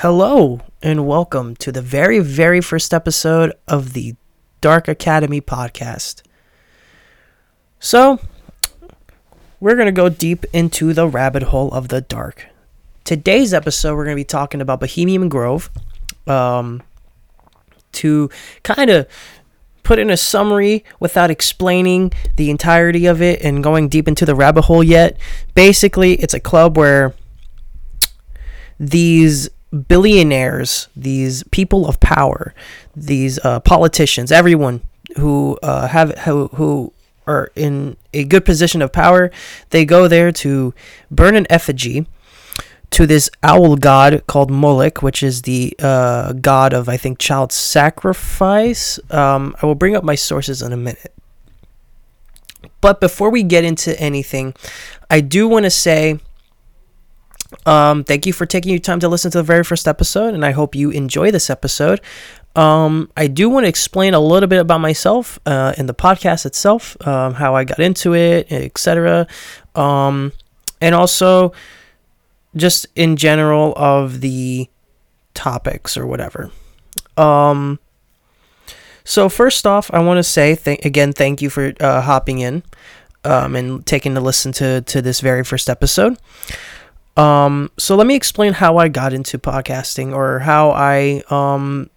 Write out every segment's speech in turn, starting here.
Hello, and welcome to the very, very first episode of the Dark Academy podcast. So, we're going to go deep into the rabbit hole of the dark. Today's episode, we're going to be talking about Bohemian Grove. Um, to kind of put in a summary without explaining the entirety of it and going deep into the rabbit hole yet. Basically, it's a club where these billionaires, these people of power, these uh, politicians, everyone who uh, have who, who are in a good position of power, they go there to burn an effigy to this owl god called Moloch, which is the uh, god of I think child sacrifice. Um, I will bring up my sources in a minute. But before we get into anything, I do want to say um, thank you for taking your time to listen to the very first episode, and I hope you enjoy this episode. Um, I do want to explain a little bit about myself uh, in the podcast itself, um, how I got into it, etc. Um, and also just in general of the topics or whatever. Um, so first off, I want to say th- again, thank you for uh, hopping in um, and taking to listen to to this very first episode. Um, so let me explain how I got into podcasting or how I um,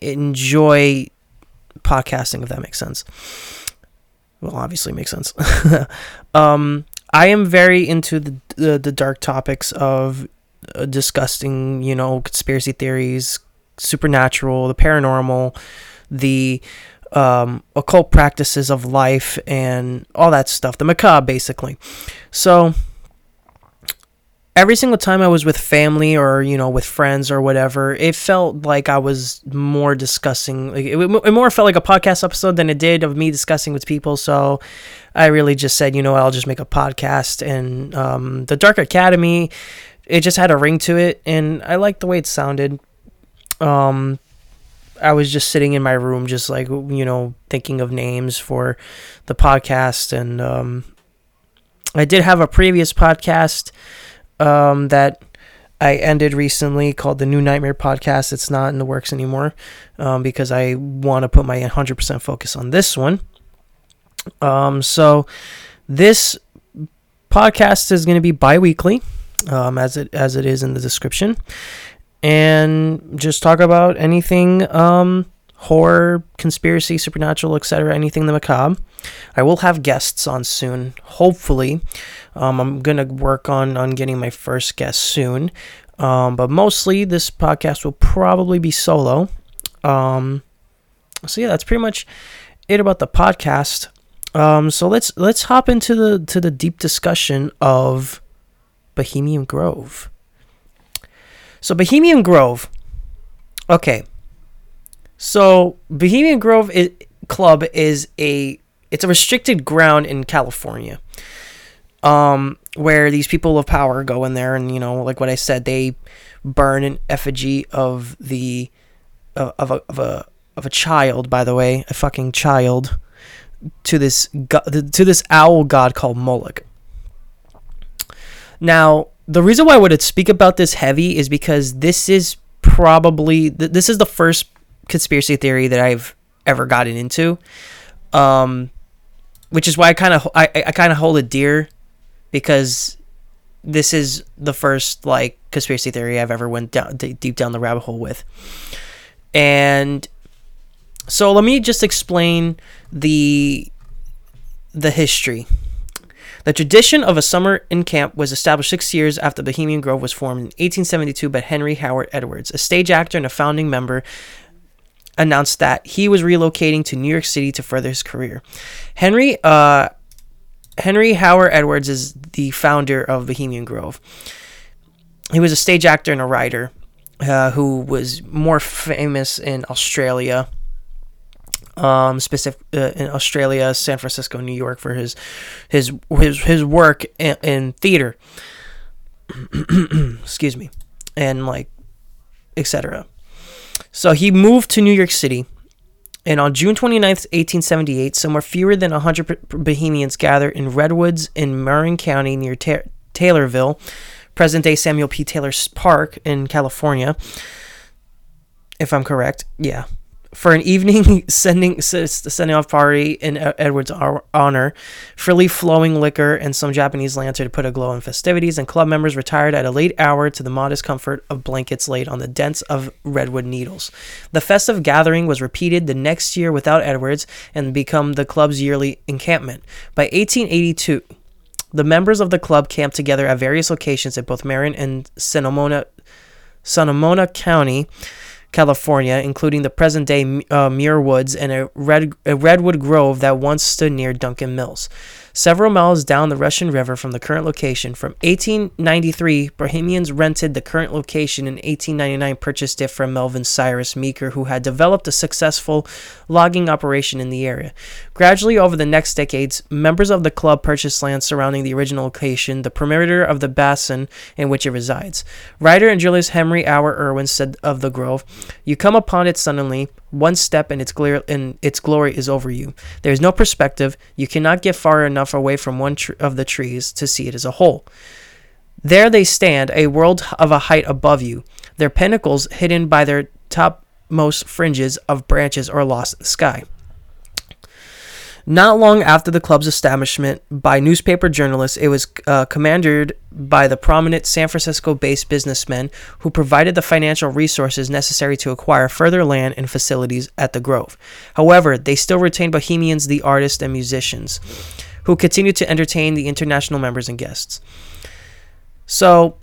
enjoy podcasting, if that makes sense. Well, obviously makes sense. um, I am very into the the, the dark topics of uh, disgusting, you know, conspiracy theories, supernatural, the paranormal, the um, occult practices of life, and all that stuff. The macabre, basically. So every single time I was with family or you know with friends or whatever, it felt like I was more discussing. Like it, it more felt like a podcast episode than it did of me discussing with people. So I really just said, you know, I'll just make a podcast. And um, the Dark Academy, it just had a ring to it, and I liked the way it sounded. Um, I was just sitting in my room, just like you know, thinking of names for the podcast, and um, I did have a previous podcast um, that I ended recently called the New Nightmare Podcast. It's not in the works anymore um, because I want to put my 100% focus on this one. Um, so this podcast is going to be bi-weekly, um, as it as it is in the description, and just talk about anything um, horror, conspiracy, supernatural, etc. Anything the macabre. I will have guests on soon, hopefully. Um, I'm gonna work on on getting my first guest soon, um, but mostly this podcast will probably be solo. Um, so yeah, that's pretty much it about the podcast. Um, so let's let's hop into the to the deep discussion of Bohemian Grove. So Bohemian Grove, okay. So Bohemian Grove is, Club is a it's a restricted ground in California um, where these people of power go in there and you know like what i said they burn an effigy of the of, of a of a of a child by the way a fucking child to this to this owl god called moloch. Now the reason why i would speak about this heavy is because this is probably this is the first conspiracy theory that i've ever gotten into um which is why i kind of i, I kind of hold it dear because this is the first like conspiracy theory I've ever went down deep down the rabbit hole with. And so let me just explain the the history. The tradition of a summer in camp was established six years after Bohemian Grove was formed in 1872 by Henry Howard Edwards, a stage actor and a founding member. Announced that he was relocating to New York City to further his career. Henry uh, Henry Howard Edwards is the founder of Bohemian Grove. He was a stage actor and a writer uh, who was more famous in Australia, um, specific uh, in Australia, San Francisco, New York for his his his his work in, in theater. Excuse me, and like etc. So he moved to New York City and on June 29th, 1878, somewhere fewer than 100 Bohemians gathered in Redwoods in Marin County near Ta- Taylorville, present day Samuel P. Taylor Park in California. If I'm correct, yeah for an evening sending sending off party in Edward's honor, freely flowing liquor and some Japanese lantern to put a glow in festivities, and club members retired at a late hour to the modest comfort of blankets laid on the dents of redwood needles. The festive gathering was repeated the next year without Edwards and become the club's yearly encampment. By 1882, the members of the club camped together at various locations in both Marin and Sonoma, Sonoma County California, including the present day uh, Muir Woods and a, red, a redwood grove that once stood near Duncan Mills several miles down the Russian River from the current location. From 1893, Bohemians rented the current location. And in 1899, purchased it from Melvin Cyrus Meeker, who had developed a successful logging operation in the area. Gradually, over the next decades, members of the club purchased land surrounding the original location, the perimeter of the basin in which it resides. Writer and Julius Henry Hour Irwin said of the grove, "You come upon it suddenly." One step and its, its glory is over you. There is no perspective. You cannot get far enough away from one tr- of the trees to see it as a whole. There they stand, a world of a height above you, their pinnacles hidden by their topmost fringes of branches or lost in the sky. Not long after the club's establishment by newspaper journalists, it was uh, commanded by the prominent San Francisco based businessmen who provided the financial resources necessary to acquire further land and facilities at the Grove. However, they still retained Bohemians, the artists and musicians, who continued to entertain the international members and guests. So,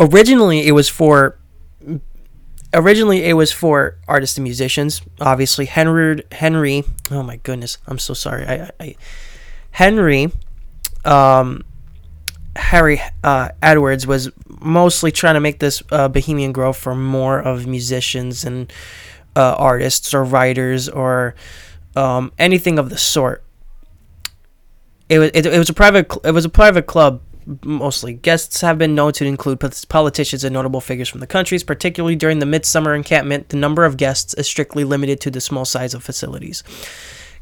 originally, it was for originally it was for artists and musicians. Obviously, Henry Henry. Oh my goodness, I'm so sorry. I, I, Henry, um, Harry uh, Edwards was mostly trying to make this uh, Bohemian Grove for more of musicians and uh, artists or writers or um, anything of the sort. It was it, it was a private it was a private club mostly. Guests have been known to include politicians and notable figures from the countries, particularly during the midsummer encampment. The number of guests is strictly limited to the small size of facilities.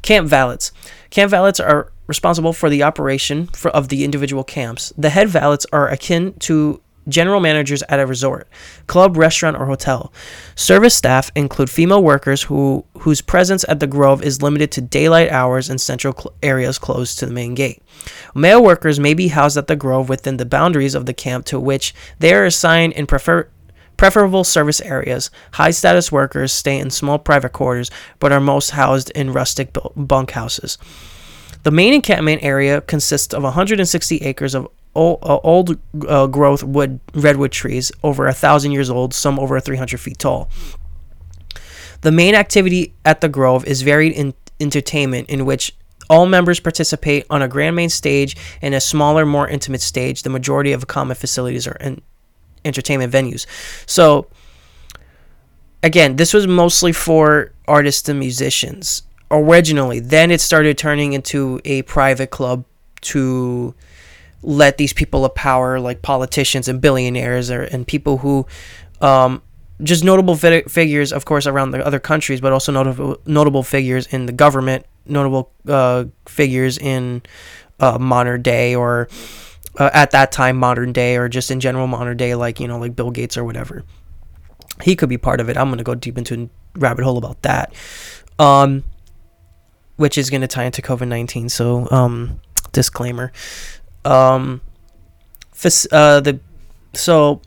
Camp valets. Camp valets are responsible for the operation for, of the individual camps. The head valets are akin to general managers at a resort, club, restaurant, or hotel. Service staff include female workers who whose presence at the Grove is limited to daylight hours and central cl- areas close to the main gate. Male workers may be housed at the Grove within the boundaries of the camp to which they are assigned in prefer- preferable service areas. High status workers stay in small private quarters but are most housed in rustic bunkhouses. The main encampment area consists of 160 acres of old, uh, old uh, growth wood redwood trees, over a thousand years old, some over 300 feet tall. The main activity at the Grove is varied in entertainment, in which all members participate on a grand main stage and a smaller, more intimate stage. The majority of common facilities are in entertainment venues. So, again, this was mostly for artists and musicians originally. Then it started turning into a private club to let these people of power, like politicians and billionaires, or and people who um, just notable fi- figures, of course, around the other countries, but also notable notable figures in the government, notable uh, figures in uh, modern day or uh, at that time modern day, or just in general modern day, like you know, like Bill Gates or whatever. He could be part of it. I'm gonna go deep into a rabbit hole about that, um, which is gonna tie into COVID nineteen. So, um, disclaimer. Um, uh, the so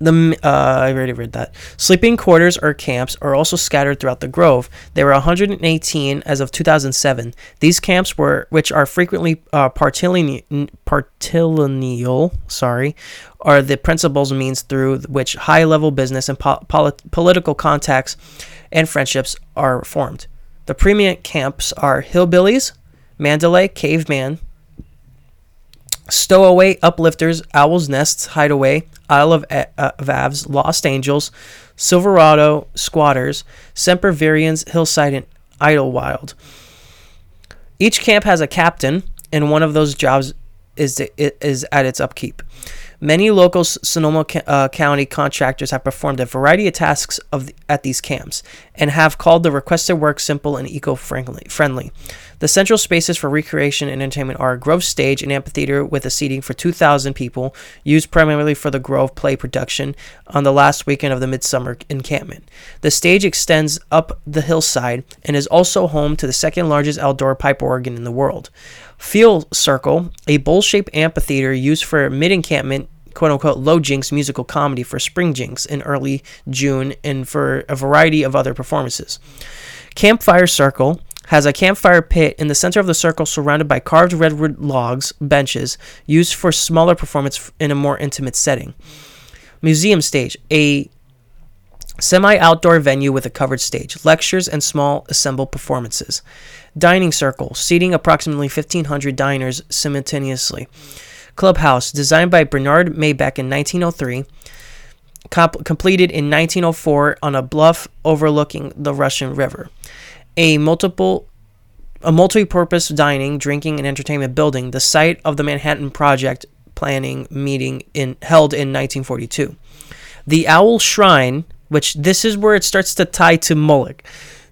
the uh, I already read that. Sleeping quarters or camps are also scattered throughout the grove. There were 118 as of 2007. These camps were, which are frequently uh, patrilineal, sorry, are the principles means through which high-level business and po- polit- political contacts and friendships are formed. The premium camps are Hillbillies, Mandalay, Caveman, Stowaway, Uplifters, Owl's Nests, Hideaway, Isle of, uh, of Avs, Lost Angels, Silverado, Squatters, Sempervirens, Hillside, and Idlewild. Each camp has a captain, and one of those jobs is, is at its upkeep. Many local Sonoma uh, County contractors have performed a variety of tasks of the, at these camps and have called the requested work simple and eco-friendly. The central spaces for recreation and entertainment are Grove stage, an amphitheater with a seating for 2,000 people, used primarily for the Grove play production on the last weekend of the midsummer encampment. The stage extends up the hillside and is also home to the second largest outdoor pipe organ in the world. Field Circle, a bowl shaped amphitheater used for mid encampment quote unquote low jinks musical comedy for spring jinks in early June and for a variety of other performances. Campfire Circle has a campfire pit in the center of the circle surrounded by carved redwood logs, benches, used for smaller performance in a more intimate setting. Museum Stage, a semi outdoor venue with a covered stage, lectures, and small assembled performances. Dining Circle, seating approximately 1,500 diners simultaneously. Clubhouse, designed by Bernard Maybeck in 1903, comp- completed in 1904 on a bluff overlooking the Russian River. A multiple a multi-purpose dining, drinking, and entertainment building, the site of the Manhattan Project planning meeting in held in 1942. The Owl Shrine, which this is where it starts to tie to Moloch.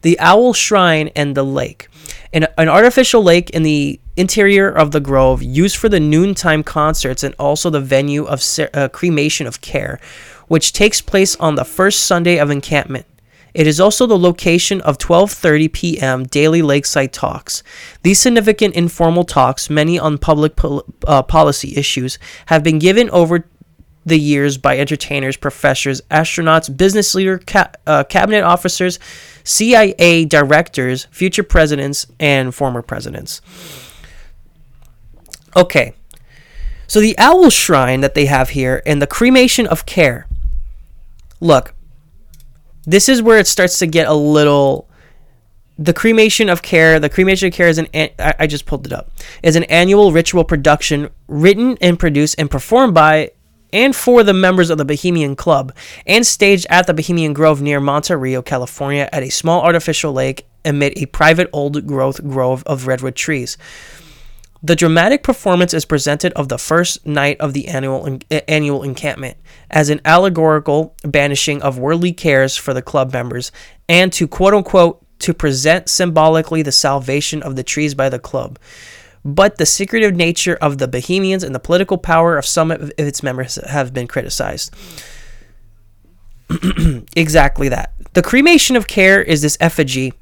The Owl Shrine and the lake. An, an artificial lake in the interior of the grove used for the noontime concerts and also the venue of uh, cremation of care, which takes place on the first Sunday of encampment. It is also the location of 12:30 p.m. daily lakeside talks. These significant informal talks, many on public pol- uh, policy issues, have been given over the years by entertainers, professors, astronauts, business leaders, ca- uh, cabinet officers, CIA directors, future presidents, and former presidents. Okay, so the owl shrine that they have here and the cremation of care. Look, this is where it starts to get a little the cremation of care the cremation of care is an i just pulled it up is an annual ritual production written and produced and performed by and for the members of the Bohemian Club, and staged at the Bohemian Grove near Monte Rio, California, at a small artificial lake amid a private old growth grove of redwood trees. The dramatic performance is presented of the first night of the annual annual encampment as an allegorical banishing of worldly cares for the club members and to quote unquote to present symbolically the salvation of the trees by the club. But the secretive nature of the Bohemians and the political power of some of its members have been criticized. exactly that. The cremation of care is this effigy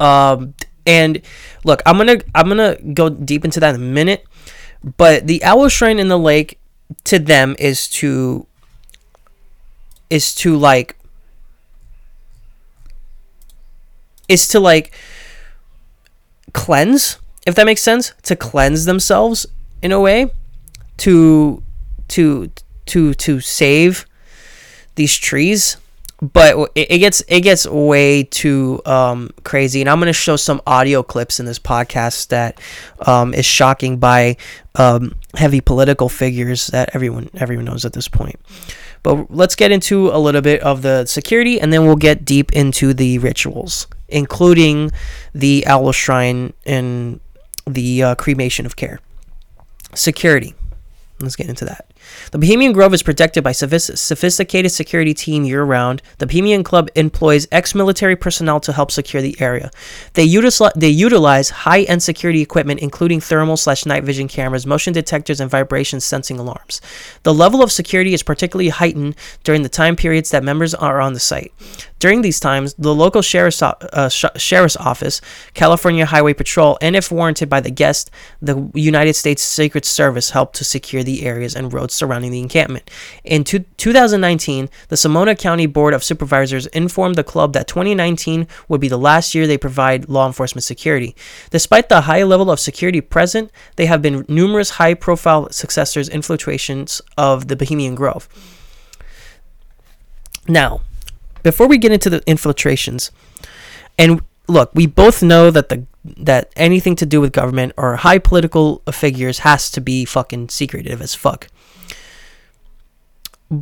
um, and look, I'm gonna I'm gonna go deep into that in a minute. But the owl shrine in the lake to them is to is to like is to like cleanse if that makes sense to cleanse themselves in a way to to to to save these trees but it, gets it gets way too um, crazy, and I'm going to show some audio clips in this podcast that um, is shocking by um, heavy political figures that everyone everyone knows at this point. But let's get into a little bit of the security, and then we'll get deep into the rituals, including the owl shrine and the uh, cremation of care. Security. Let's get into that. The Bohemian Grove is protected by sophisticated security team year round. The Bohemian Club employs ex military personnel to help secure the area. They, utilize, they utilize high end security equipment, including thermal slash night vision cameras, motion detectors, and vibration sensing alarms. The level of security is particularly heightened during the time periods that members are on the site. During these times, the local sheriff's, uh, sheriff's office, California Highway Patrol, and if warranted by the guest, the United States Secret Service help to secure the areas and roads surrounding the encampment. In two, 2019, the Sonoma County Board of Supervisors informed the club that 2019 would be the last year they provide law enforcement security. Despite the high level of security present, they have been numerous high profile successors infiltrations of the Bohemian Grove. Now, before we get into the infiltrations, and look, we both know that the that anything to do with government or high political figures has to be fucking secretive as fuck.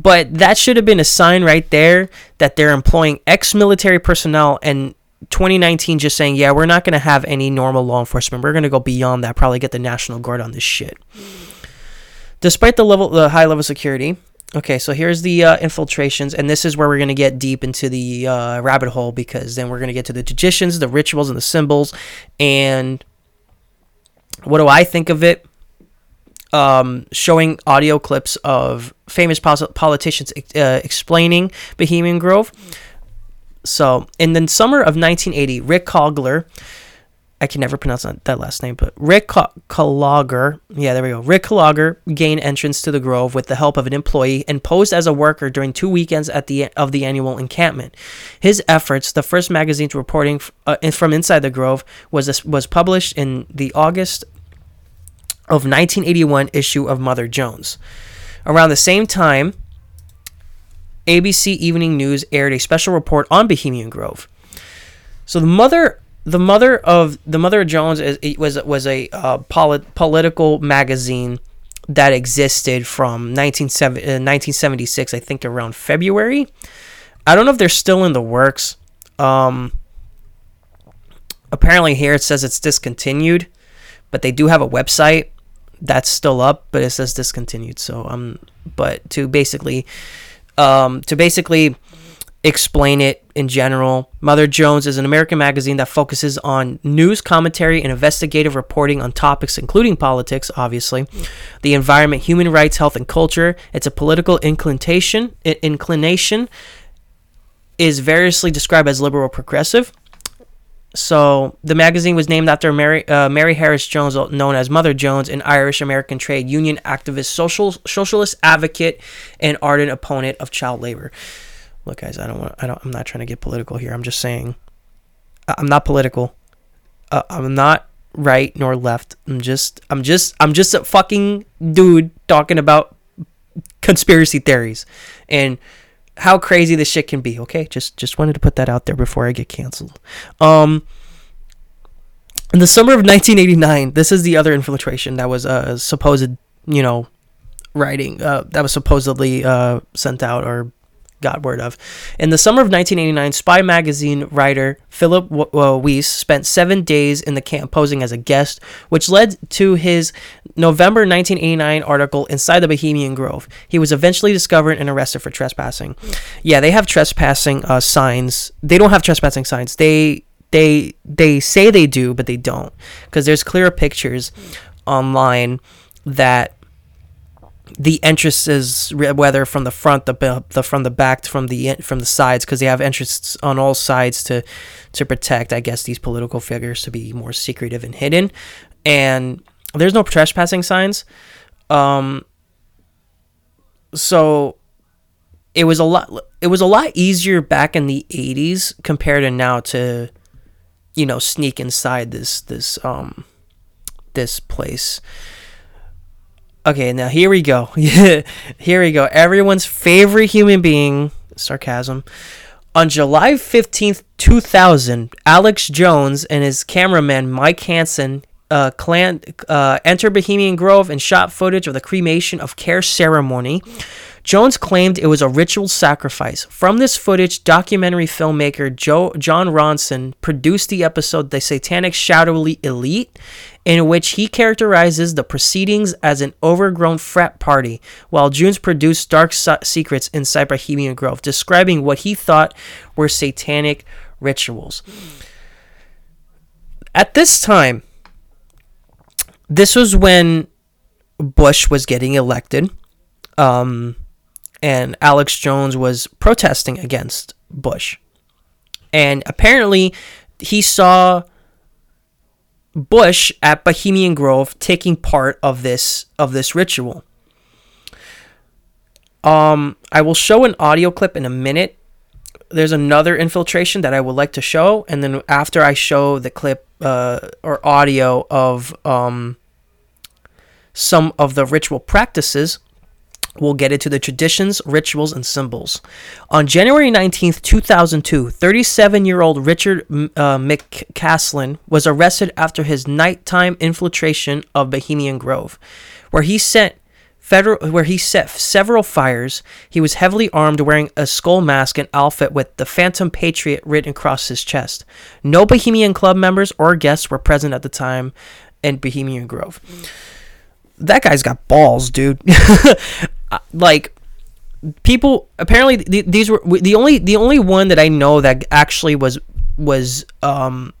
But that should have been a sign right there that they're employing ex-military personnel and 2019 just saying, yeah, we're not going to have any normal law enforcement. We're going to go beyond that, probably get the National Guard on this shit. Despite the level, the high level security. Okay, so here's the uh, infiltrations, and this is where we're gonna get deep into the uh, rabbit hole because then we're gonna get to the traditions, the rituals, and the symbols, and what do I think of it? Um, showing audio clips of famous pos- politicians uh, explaining Bohemian Grove. So, in the summer of 1980, Rick Cogler, I can never pronounce that, last name, but Rick Colager, yeah, there we go. Rick Colager gained entrance to the Grove with the help of an employee and posed as a worker during two weekends at the of the annual encampment. His efforts, the first magazine to reporting uh, from inside the Grove, was was published in the August of 1981 issue of Mother Jones. Around the same time, ABC Evening News aired a special report on Bohemian Grove. So the mother, the mother of the mother of Jones is, was was a uh, polit- political magazine that existed from 1976, uh, I think around February. I don't know if they're still in the works. Um, apparently, here it says it's discontinued, but they do have a website that's still up, but it says discontinued. So um, but to basically, um, to basically explain it in general, Mother Jones is an American magazine that focuses on news, commentary, and investigative reporting on topics including politics, obviously, the environment, human rights, health, and culture. It's a political inclination. Inclination is variously described as liberal progressive. So the magazine was named after Mary uh, Mary Harris Jones, known as Mother Jones, an Irish American trade union activist, social socialist advocate, and ardent opponent of child labor. Look, guys, I don't want. I don't. I'm not trying to get political here. I'm just saying. I'm not political. Uh, I'm not right nor left. I'm just. I'm just. I'm just a fucking dude talking about conspiracy theories, and how crazy this shit can be. Okay, just just wanted to put that out there before I get canceled. Um, in the summer of 1989, this is the other infiltration that was uh supposed, you know, writing uh, that was supposedly uh, sent out or got word of. In the summer of 1989, Spy magazine writer Philip Weiss spent seven days in the camp posing as a guest, which led to his November 1989 article Inside the Bohemian Grove. He was eventually discovered and arrested for trespassing. Yeah, they have trespassing uh, signs. They don't have trespassing signs. They they they say they do, but they don't because there's clear pictures online that the entrances, whether from the front, the, the from the back, from the from the sides, because they have entrances on all sides to to protect, I guess, these political figures to be more secretive and hidden. And there's no trespassing signs, um, so it was a lot. It was a lot easier back in the '80s compared to now to, you know, sneak inside this this um this place. Okay, now here we go. here we go. Everyone's favorite human being, sarcasm. On July 15th, 2000, Alex Jones and his cameraman Mike Hanson uh, clan, uh, entered Bohemian Grove and shot footage of the cremation of Care ceremony. Jones claimed it was a ritual sacrifice. From this footage, documentary filmmaker Joe, Jon Ronson produced the episode The Satanic Shadowy Elite in which he characterizes the proceedings as an overgrown frat party, while Jones produced Dark Secrets inside Bohemian Grove, describing what he thought were satanic rituals. At this time, this was when Bush was getting elected, um, and Alex Jones was protesting against Bush. And apparently, he saw Bush at Bohemian Grove taking part of this of this ritual. Um, I will show an audio clip in a minute. There's another infiltration that I would like to show, and then after I show the clip uh, or audio of um, some of the ritual practices, We'll get into the traditions, rituals, and symbols. On January 19th, 2002, 37 year old Richard uh, McCaslin was arrested after his nighttime infiltration of Bohemian Grove, where he set federal where he set several fires. He was heavily armed, wearing a skull mask and outfit with the Phantom Patriot written across his chest. No Bohemian Club members or guests were present at the time in Bohemian Grove. That guy's got balls, dude. like people apparently th- these were the only the only one that I know that actually was was um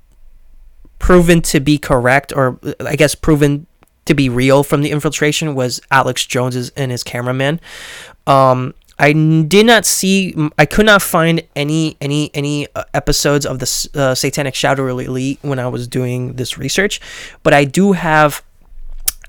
proven to be correct or I guess proven to be real from the infiltration was Alex Jones's and his cameraman. Um I did not see I could not find any any any uh, episodes of the uh, Satanic Shadow Elite when I was doing this research, but I do have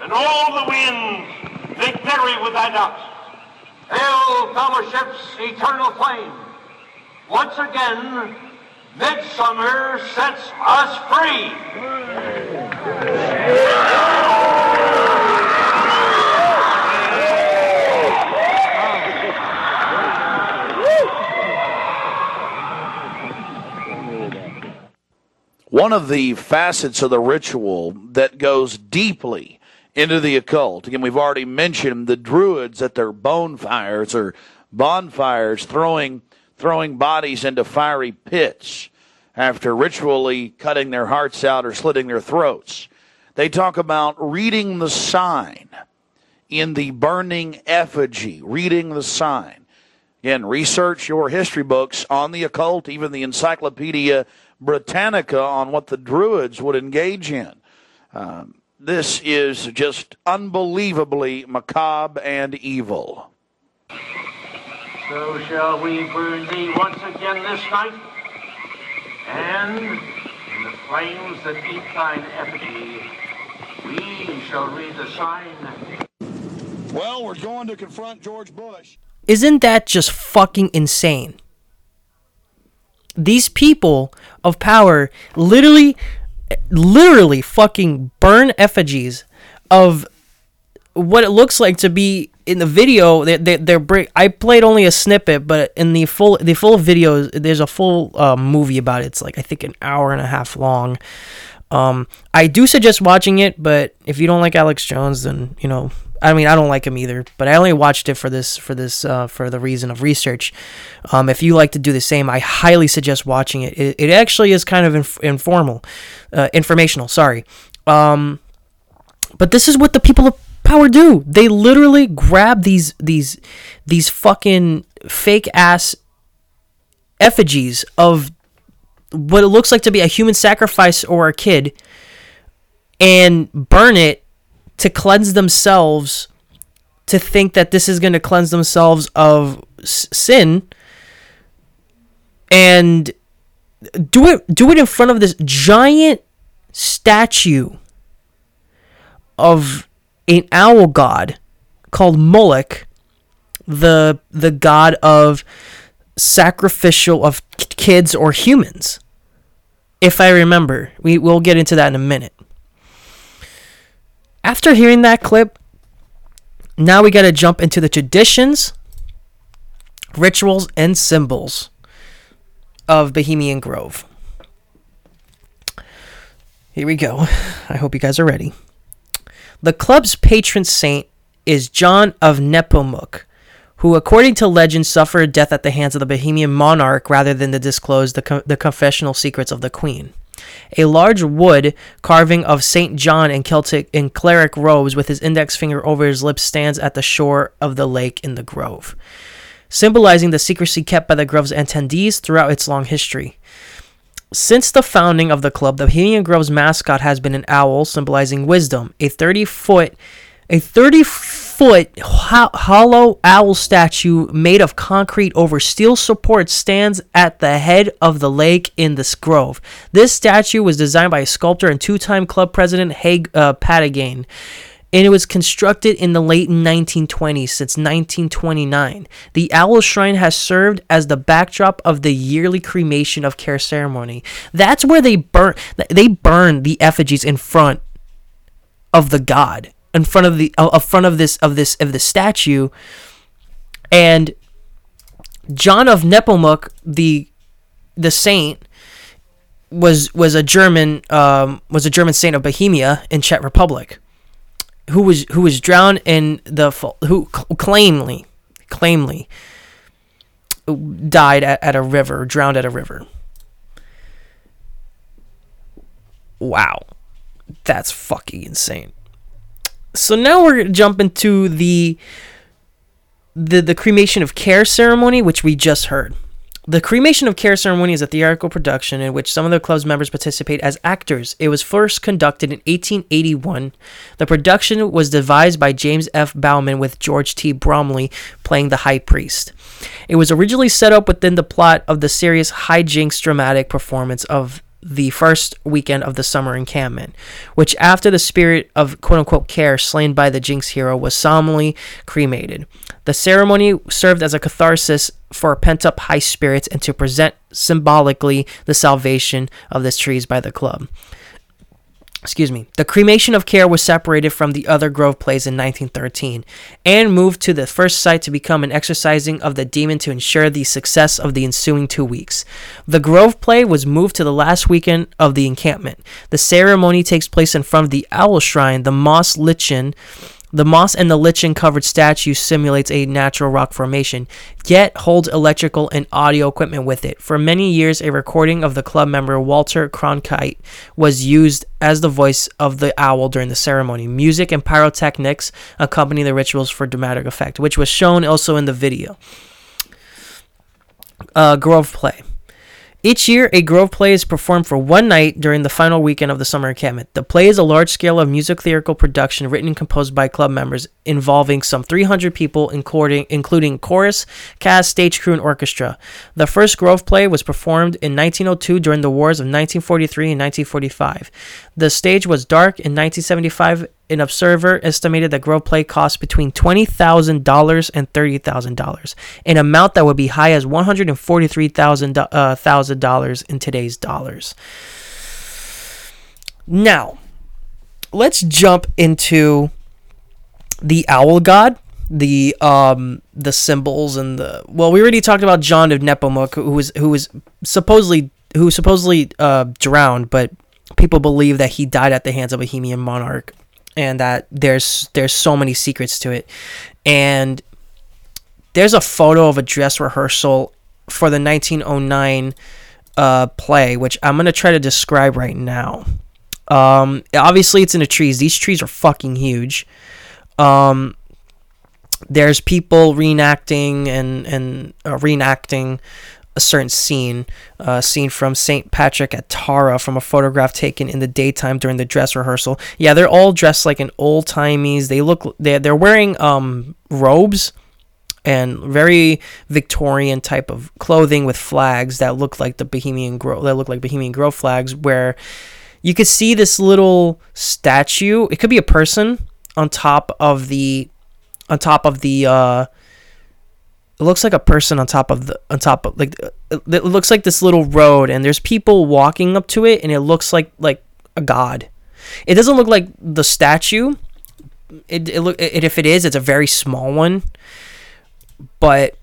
and all the winds make merry with thy dust. Hail, fellowship's eternal flame. Once again, midsummer sets us free. One of the facets of the ritual that goes deeply into the occult, again, we've already mentioned the Druids at their bonfires or bonfires throwing, throwing bodies into fiery pits after ritually cutting their hearts out or slitting their throats. They talk about reading the sign in the burning effigy, reading the sign. Again, research your history books on the occult, even the Encyclopedia Britannica on what the Druids would engage in. Um, this is just unbelievably macabre and evil. So shall we burn thee once again this night, and in the flames that eat thine effigy, we shall read the sign. Well, we're going to confront George Bush. Isn't that just fucking insane? these people of power literally literally fucking burn effigies of what it looks like to be in the video. They, they, they're break i played only a snippet but in the full the full video there's a full uh, movie about it. It's like i think an hour and a half long um, i do suggest watching it but if you don't like alex jones then you know I mean, I don't like him either, but I only watched it for this for this uh, for the reason of research. Um, if you like to do the same, I highly suggest watching it. It, it actually is kind of inf- informal, uh, informational. Sorry, um, but this is what the people of power do. They literally grab these these these fucking fake ass effigies of what it looks like to be a human sacrifice or a kid and burn it to cleanse themselves to think that this is going to cleanse themselves of sin and do it do it in front of this giant statue of an owl god called Moloch the the god of sacrificial of kids or humans if i remember we will get into that in a minute after hearing that clip, now we got to jump into the traditions, rituals, and symbols of Bohemian Grove. Here we go. I hope you guys are ready. The club's patron saint is John of Nepomuk, who, according to legend, suffered death at the hands of the Bohemian monarch rather than to disclose the, co- the confessional secrets of the queen. A large wood carving of Saint John in Celtic in cleric robes with his index finger over his lips stands at the shore of the lake in the grove, symbolizing the secrecy kept by the grove's attendees throughout its long history. Since the founding of the club, the Bohemian Grove's mascot has been an owl, symbolizing wisdom. A 30 foot a 30 foot ho- hollow owl statue made of concrete over steel supports stands at the head of the lake in this grove. This statue was designed by sculptor and two time club president Haig uh, Patigian and it was constructed in the late 1920s since 1929. The owl shrine has served as the backdrop of the yearly cremation of care ceremony. That's where they burn they burn the effigies in front of the god in front of the uh, front of this of this of the statue, and John of Nepomuk, the the saint, was was a German um, was a German saint of Bohemia in Czech Republic, who was who was drowned in the who claimly claimly died at, at a river, drowned at a river. Wow. That's fucking insane. So now we're gonna jump into the the the cremation of care ceremony, which we just heard. The Cremation of Care ceremony is a theatrical production in which some of the club's members participate as actors. It was first conducted in 1881. The production was devised by James F. Bowman with George T. Bromley playing the high priest. It was originally set up within the plot of the series Hijinks dramatic performance of the first weekend of the summer encampment, which, after the spirit of quote unquote care slain by the Jinx hero was solemnly cremated. The ceremony served as a catharsis for pent up high spirits and to present symbolically the salvation of the trees by the club excuse me, the cremation of care was separated from the other Grove plays in 1913 and moved to the first site to become an exorcising of the demon to ensure the success of the ensuing two weeks. The Grove play was moved to the last weekend of the encampment. The ceremony takes place in front of the Owl Shrine, the Moss Lichen the moss and the lichen covered statue simulates a natural rock formation, yet holds electrical and audio equipment with it. For many years, a recording of the club member Walter Cronkite was used as the voice of the owl during the ceremony. Music and pyrotechnics accompany the rituals for dramatic effect, which was shown also in the video. Uh, Grove Play. Each year, a Grove play is performed for one night during the final weekend of the summer encampment. The play is a large scale of music theatrical production written and composed by club members involving some 300 people, including, including chorus, cast, stage crew, and orchestra. The first Grove play was performed in 1902 during the wars of 1943 and 1945. The stage was dark in 1975 an observer estimated that Grove Play cost between $20,000 and $30,000, an amount that would be high as $143,000 uh, in today's dollars. Now, let's jump into the owl god the um the symbols and the well we already talked about John of Nepomuk who was who was supposedly who supposedly uh drowned but people believe that he died at the hands of a Bohemian monarch and that there's there's so many secrets to it. And there's a photo of a dress rehearsal for the 1909 uh, play which i'm going to try to describe right now. Um, obviously it's in the trees. These trees are fucking huge. Um, there's people reenacting and and uh, reenacting a certain scene, a scene from St. Patrick at Tara from a photograph taken in the daytime during the dress rehearsal. Yeah, they're all dressed like an old timies. They look they they're wearing um robes and very Victorian type of clothing with flags that look like the Bohemian Grove that look like Bohemian Grove flags where you could see this little statue. It could be a person on top of the on top of the uh it looks like a person on top of the on top of like it looks like this little road and there's people walking up to it and it looks like like a god. It doesn't look like the statue. It, it look it, if it is it's a very small one. But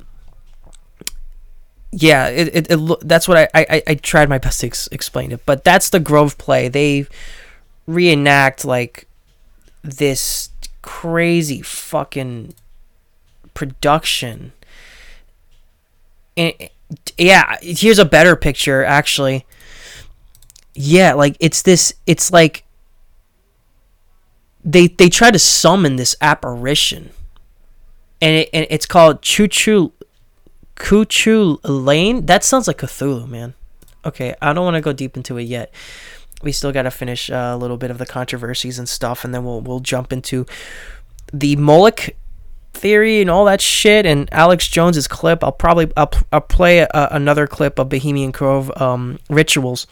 yeah it, it, it that's what I, I i tried my best to ex- explain it. But that's the grove play. They reenact like this crazy fucking production and yeah, here's a better picture actually. Yeah, like it's this it's like they they try to summon this apparition. And, it, and it's called Choo Choo Kuchu Lane. That sounds like Cthulhu, man. Okay, I don't want to go deep into it yet. We still got to finish uh, a little bit of the controversies and stuff, and then we'll we'll jump into the Moloch theory and all that shit and Alex Jones's clip. I'll probably I'll, I'll play a, another clip of Bohemian Grove um, rituals.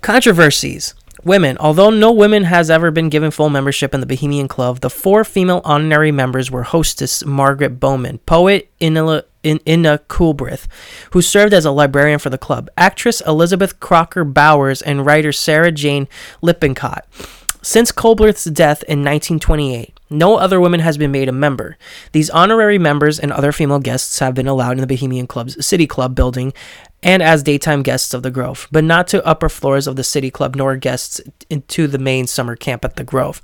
Controversies. Women. Although no women has ever been given full membership in the Bohemian Club, the four female honorary members were hostess Margaret Bowman, poet Inna, Inna Coolbrith, who served as a librarian for the club, actress Elizabeth Crocker Bowers, and writer Sarah Jane Lippincott. Since Coolbrith's death in 1928, no other woman has been made a member. These honorary members and other female guests have been allowed in the Bohemian Club's City Club building and as daytime guests of the Grove, but not to upper floors of the City Club nor guests into the main summer camp at the Grove.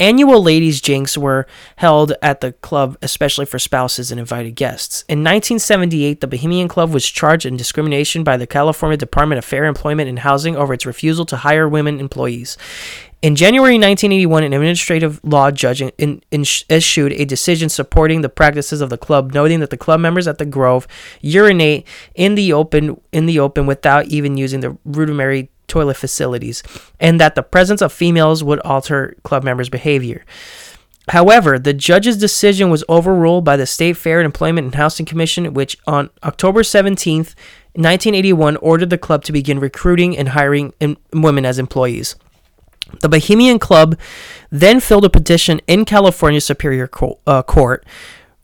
Annual ladies' jinks were held at the club, especially for spouses and invited guests. In 1978, the Bohemian Club was charged in discrimination by the California Department of Fair Employment and Housing over its refusal to hire women employees. In January 1981, an administrative law judge in, in, issued a decision supporting the practices of the club, noting that the club members at the Grove urinate in the open in the open without even using the rudimentary toilet facilities, and that the presence of females would alter club members' behavior. However, the judge's decision was overruled by the State Fair Employment and Housing Commission, which on October 17th, 1981, ordered the club to begin recruiting and hiring women as employees. The Bohemian Club then filed a petition in California Superior uh, Court,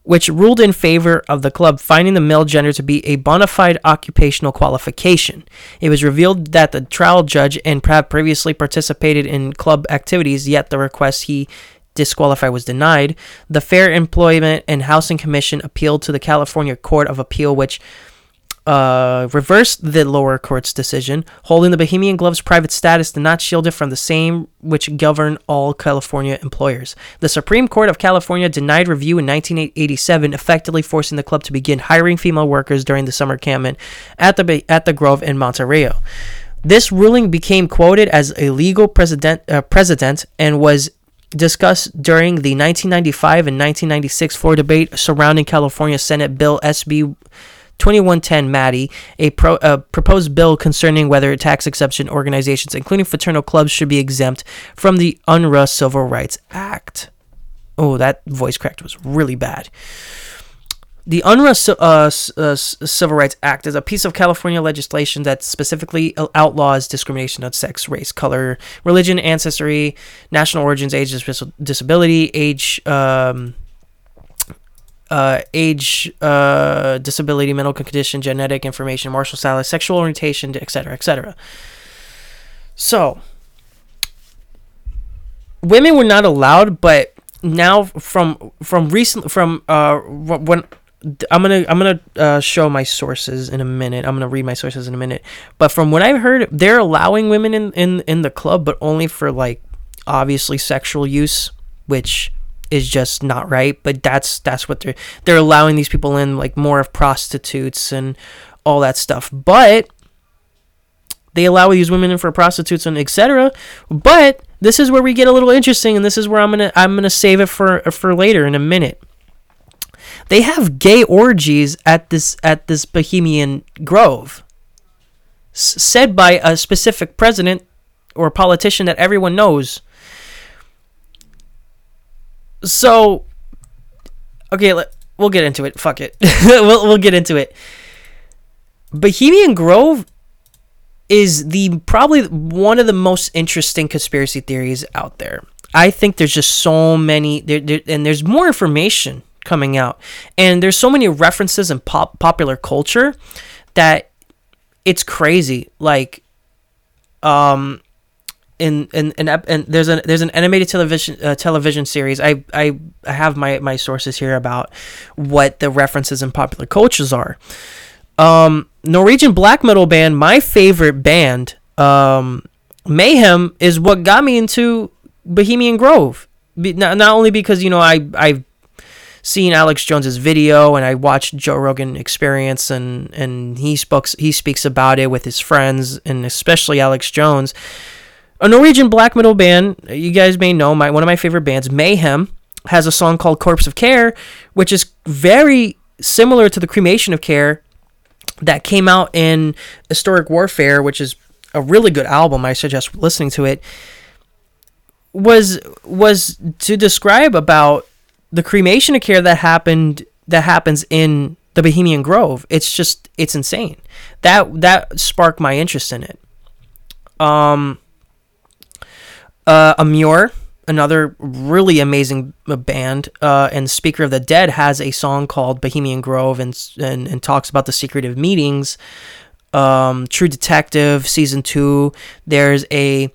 which ruled in favor of the club, finding the male gender to be a bona fide occupational qualification. It was revealed that the trial judge and Pratt previously participated in club activities, yet the request he disqualified was denied. The Fair Employment and Housing Commission appealed to the California Court of Appeal, which uh, reversed the lower court's decision, holding the Bohemian Grove's private status did not shield it from the same which govern all California employers. The Supreme Court of California denied review in 1987, effectively forcing the club to begin hiring female workers during the summer campment at the at the Grove in Monte Rio. This ruling became quoted as a legal uh, precedent and was discussed during the 1995 and 1996 floor debate surrounding California Senate Bill SB 2110 Maddie, a, pro, a proposed bill concerning whether tax exception organizations, including fraternal clubs, should be exempt from the Unruh Civil Rights Act. Oh, that voice cracked was really bad. The Unruh uh, uh, Civil Rights Act is a piece of California legislation that specifically outlaws discrimination on sex, race, color, religion, ancestry, national origins, age, disability, age, um, uh, age, uh, disability, mental condition, genetic information, martial style, sexual orientation, etc., etc. So, women were not allowed, but now from from recent from uh when I'm gonna I'm gonna uh, show my sources in a minute. I'm gonna read my sources in a minute. But from what I've heard, they're allowing women in in in the club, but only for like obviously sexual use, which is just not right. But that's that's what they're they're allowing these people in like more of prostitutes and all that stuff. But they allow these women in for prostitutes and etc. But this is where we get a little interesting, and this is where I'm gonna I'm gonna save it for for later in a minute. They have gay orgies at this at this Bohemian Grove, said by a specific president or politician that everyone knows so, okay, let, we'll get into it. Fuck it. we'll, we'll get into it. Bohemian Grove is the probably one of the most interesting conspiracy theories out there. I think there's just so many there, there and there's more information coming out and there's so many references in pop popular culture that it's crazy like um in in, in and there's an there's an animated television uh, television series. I, I have my my sources here about what the references in popular cultures are. Um, Norwegian black metal band, my favorite band, um, Mayhem, is what got me into Bohemian Grove. Be, not, not only because you know I I've seen Alex Jones's video and I watched Joe Rogan Experience and and he spoke he speaks about it with his friends and especially Alex Jones a Norwegian black metal band, you guys may know, my one of my favorite bands, Mayhem, has a song called Corpse of Care, which is very similar to the Cremation of Care that came out in Esoteric Warfare, which is a really good album. I suggest listening to it. Was was to describe about the cremation of care that happened that happens in the Bohemian Grove. It's just it's insane. That that sparked my interest in it. Um uh, Emmure, another really amazing uh, band, uh, and Speaker of the Dead has a song called Bohemian Grove and and, and talks about the secretive meetings. Um, True Detective season two. There's a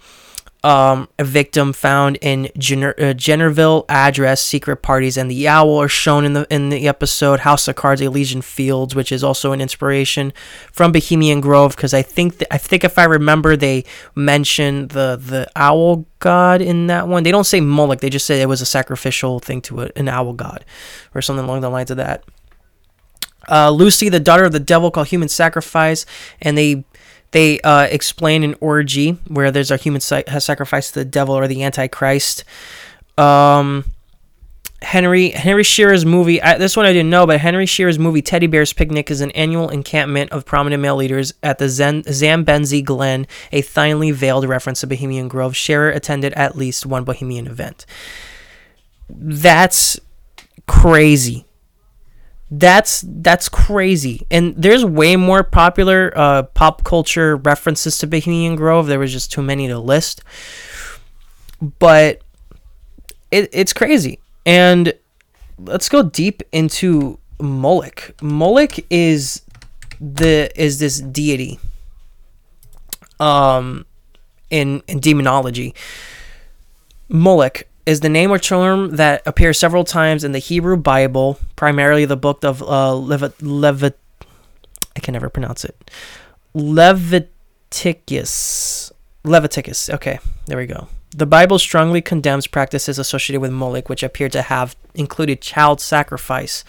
um, a victim found in Jenner, uh, Jennerville address, secret parties, and the owl are shown in the in the episode House of Cards, Elysian Fields, which is also an inspiration from Bohemian Grove. Because I think th- I think if I remember, they mention the the owl god in that one. They don't say Moloch; they just say it was a sacrificial thing to a, an owl god, or something along the lines of that. Uh, Lucy, the daughter of the devil, called human sacrifice, and they they uh, explain an orgy where there's a human sa- sacrifice to the devil or the antichrist. Um, Henry Henry Shearer's movie. I, this one I didn't know, but Henry Shearer's movie Teddy Bear's Picnic is an annual encampment of prominent male leaders at the Zen, Zambezi Glen, a thinly veiled reference to Bohemian Grove. Shearer attended at least one Bohemian event. That's crazy that's that's crazy. And there's way more popular uh, pop culture references to bohemian grove. There was just too many to list. But it, it's crazy. And let's go deep into moloch moloch is the is this deity um in in demonology. Moloch is the name or term that appears several times in the Hebrew Bible, primarily the book of uh, Levit. Levit I can never pronounce it. Leviticus. Leviticus. Okay, there we go. The Bible strongly condemns practices associated with Moloch, which appear to have included child sacrifice.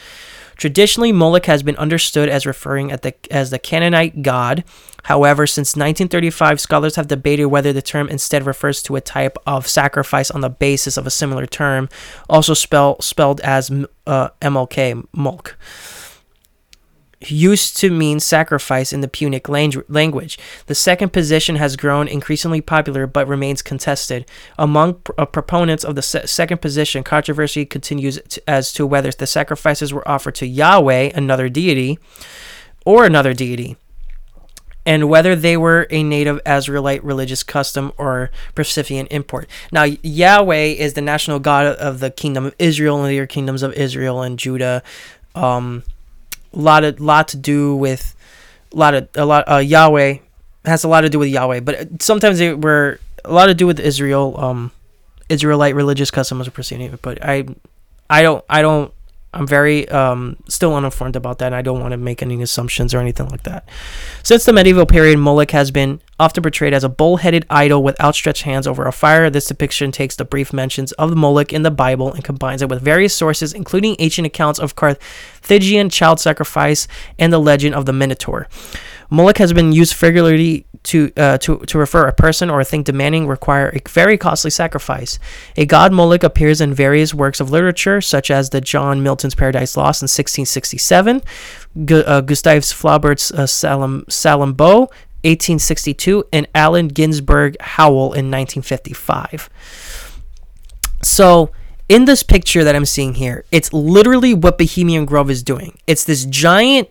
Traditionally, Moloch has been understood as referring the, as the Canaanite god. However, since 1935, scholars have debated whether the term instead refers to a type of sacrifice on the basis of a similar term, also spell, spelled as uh, MLK, Molk used to mean sacrifice in the Punic language. The second position has grown increasingly popular but remains contested. Among pr- uh, proponents of the se- second position, controversy continues t- as to whether the sacrifices were offered to Yahweh, another deity, or another deity. And whether they were a native Israelite religious custom or Phoenician import. Now, Yahweh is the national god of the kingdom of Israel and the other kingdoms of Israel and Judah. Um, lot of lot to do with a lot of a lot uh, Yahweh has a lot to do with Yahweh, but sometimes they were a lot to do with Israel, um, Israelite religious customs or proceeding. But I, I don't, I don't, I'm very um, still uninformed about that. And I don't want to make any assumptions or anything like that. Since the medieval period, Moloch has been often portrayed as a bull-headed idol with outstretched hands over a fire. This depiction takes the brief mentions of Moloch in the Bible and combines it with various sources, including ancient accounts of Carthaginian child sacrifice and the legend of the Minotaur. Moloch has been used regularly to, uh, to, to refer a person or a thing demanding require a very costly sacrifice. A god Moloch appears in various works of literature, such as the John Milton's Paradise Lost in 1667, Gu- uh, Gustave Flaubert's uh, Salam, Salammbô 1862, and Allen Ginsberg Howl in 1955. So, in this picture that I'm seeing here, it's literally what Bohemian Grove is doing. It's this giant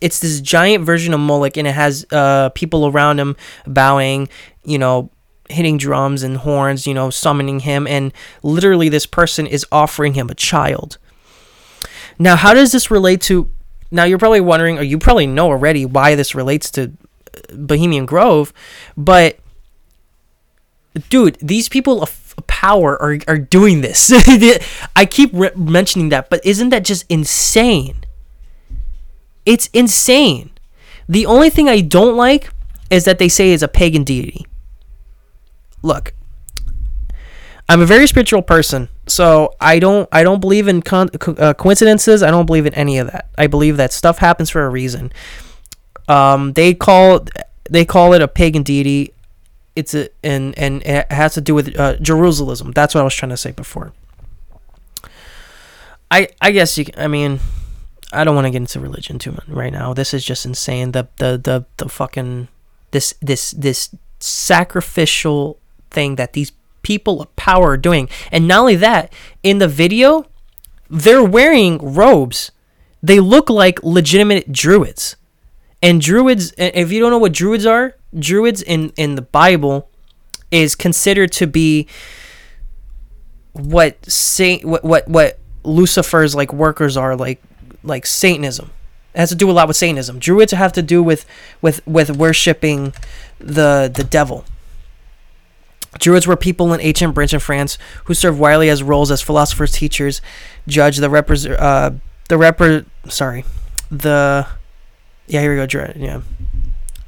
it's this giant version of Moloch, and it has uh, people around him bowing, you know, hitting drums and horns, you know, summoning him, and literally this person is offering him a child. Now, how does this relate to? Now, you're probably wondering, or you probably know already why this relates to uh, Bohemian Grove, but dude, these people of power are, are doing this. I keep re- mentioning that, but isn't that just insane? It's insane. The only thing I don't like is that they say it's a pagan deity. Look, I'm a very spiritual person, so I don't I don't believe in con- uh, coincidences. I don't believe in any of that. I believe that stuff happens for a reason. Um, they call they call it a pagan deity. It's a and and it has to do with uh, Jerusalem. That's what I was trying to say before. I I guess you. I mean, I don't want to get into religion too much right now. This is just insane. The the the the fucking this this this sacrificial thing that these people of power are doing. And not only that, in the video, they're wearing robes. They look like legitimate druids. And druids, if you don't know what druids are, druids in in the Bible is considered to be what saint what what what Lucifer's like workers are like like Satanism. It has to do a lot with Satanism. Druids have to do with with with worshiping the the devil. Druids were people in ancient Britain and France who served widely as roles as philosophers, teachers, judge, the repre- uh, the repre- sorry, the yeah, here we go, Druid, yeah.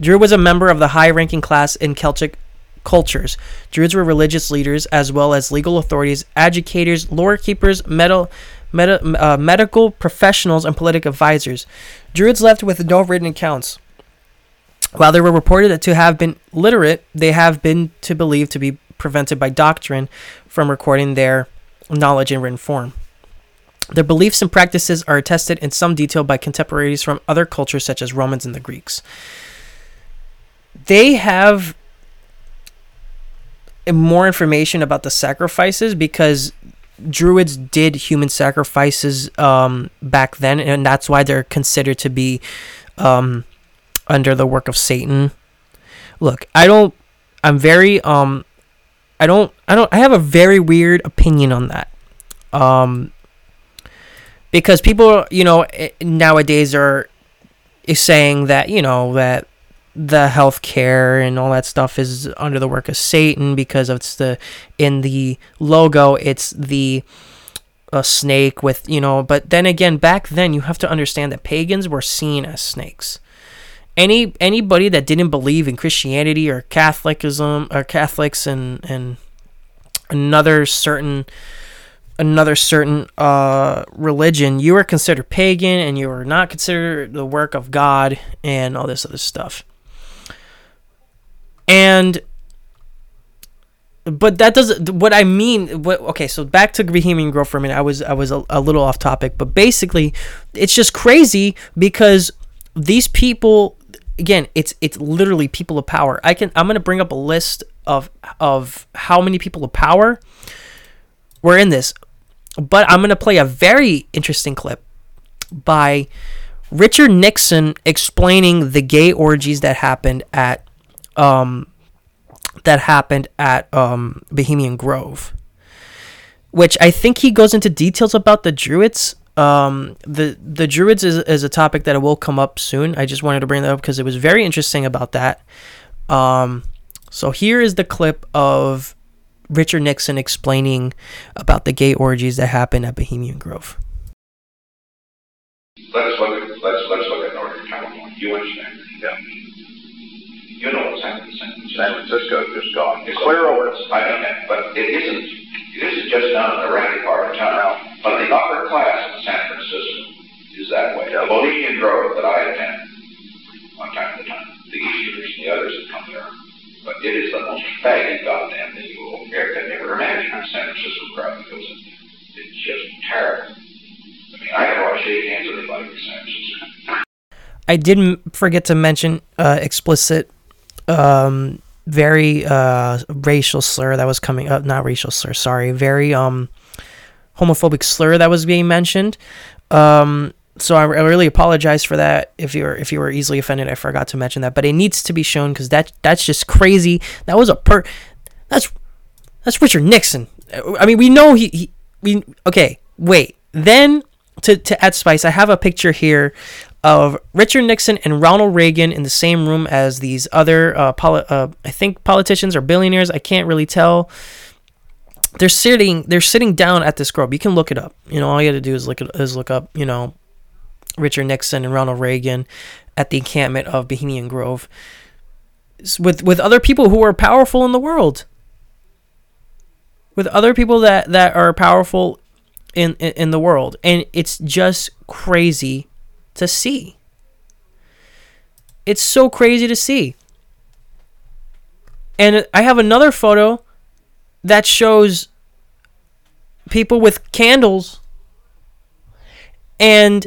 Druid was a member of the high-ranking class in Celtic cultures. Druids were religious leaders as well as legal authorities, educators, lore keepers, metal, meta, uh, medical professionals, and political advisors. Druids left with no written accounts. While they were reported to have been literate, they have been to believe to be prevented by doctrine from recording their knowledge in written form. Their beliefs and practices are attested in some detail by contemporaries from other cultures such as Romans and the Greeks. They have more information about the sacrifices because druids did human sacrifices um, back then, and that's why they're considered to be um, under the work of Satan. Look, I don't. I'm very um, I don't. I don't. I have a very weird opinion on that. Um, because people, you know, eh, nowadays are is saying that you know that the healthcare and all that stuff is under the work of Satan because it's the in the logo it's the a snake with you know but then again back then you have to understand that pagans were seen as snakes any anybody that didn't believe in Christianity or Catholicism or Catholics and and another certain another certain uh, religion, you were considered pagan and you were not considered the work of God and all this other stuff. And but that doesn't what I mean what okay so back to Bohemian Grove for a minute. I was I was a, a little off topic but basically it's just crazy because these people again it's it's literally people of power. I can I'm going to bring up a list of of how many people of power were in this but I'm going to play a very interesting clip by Richard Nixon explaining the gay orgies that happened at um, that happened at um, Bohemian Grove, which I think he goes into details about the Druids. Um, the the Druids is, is a topic that will come up soon. I just wanted to bring that up because it was very interesting about that. Um, so here is the clip of Richard Nixon explaining about the gay orgies that happened at Bohemian Grove. San Francisco. San just gone. It's Clear over. over. I know that, but it isn't. It isn't just down in the ratty part of town. But the upper class in San Francisco is that way. The Bohemian Grove that I attend, one time to time, the Easterners and the others that come there. But it is the most faggy goddamn thing you will ever, ever imagine. The San Francisco crowd goes in. It's just terrible. I mean, I never shake hands with anybody in San Francisco. I didn't forget to mention uh, explicit, um, very uh, racial slur that was coming up. Not racial slur, sorry. Very um, homophobic slur that was being mentioned. Um, so I, I really apologize for that. If you were if you were easily offended, I forgot to mention that. But it needs to be shown because that that's just crazy. That was a per. That's that's Richard Nixon. I mean, we know he, he we okay. Wait, then to to add spice, I have a picture here of Richard Nixon and Ronald Reagan in the same room as these other uh, poli- uh I think politicians or billionaires. I can't really tell. They're sitting they're sitting down at this grove. You can look it up. You know, all you got to do is look is look up. You know, Richard Nixon and Ronald Reagan at the encampment of Bohemian Grove with with other people who are powerful in the world. With other people that that are powerful in, in in the world and it's just crazy to see. It's so crazy to see. And I have another photo that shows people with candles and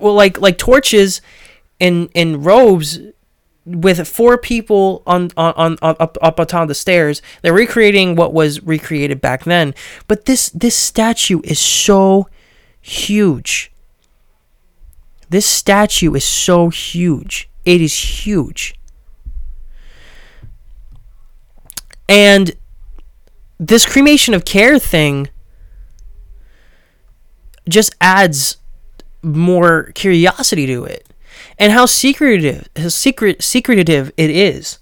well like like torches in in robes with four people on on, on, on up up on top of the stairs. They're recreating what was recreated back then. But this this statue is so huge. This statue is so huge. It is huge. And this cremation of care thing just adds more curiosity to it and how secretive how secret secretive it is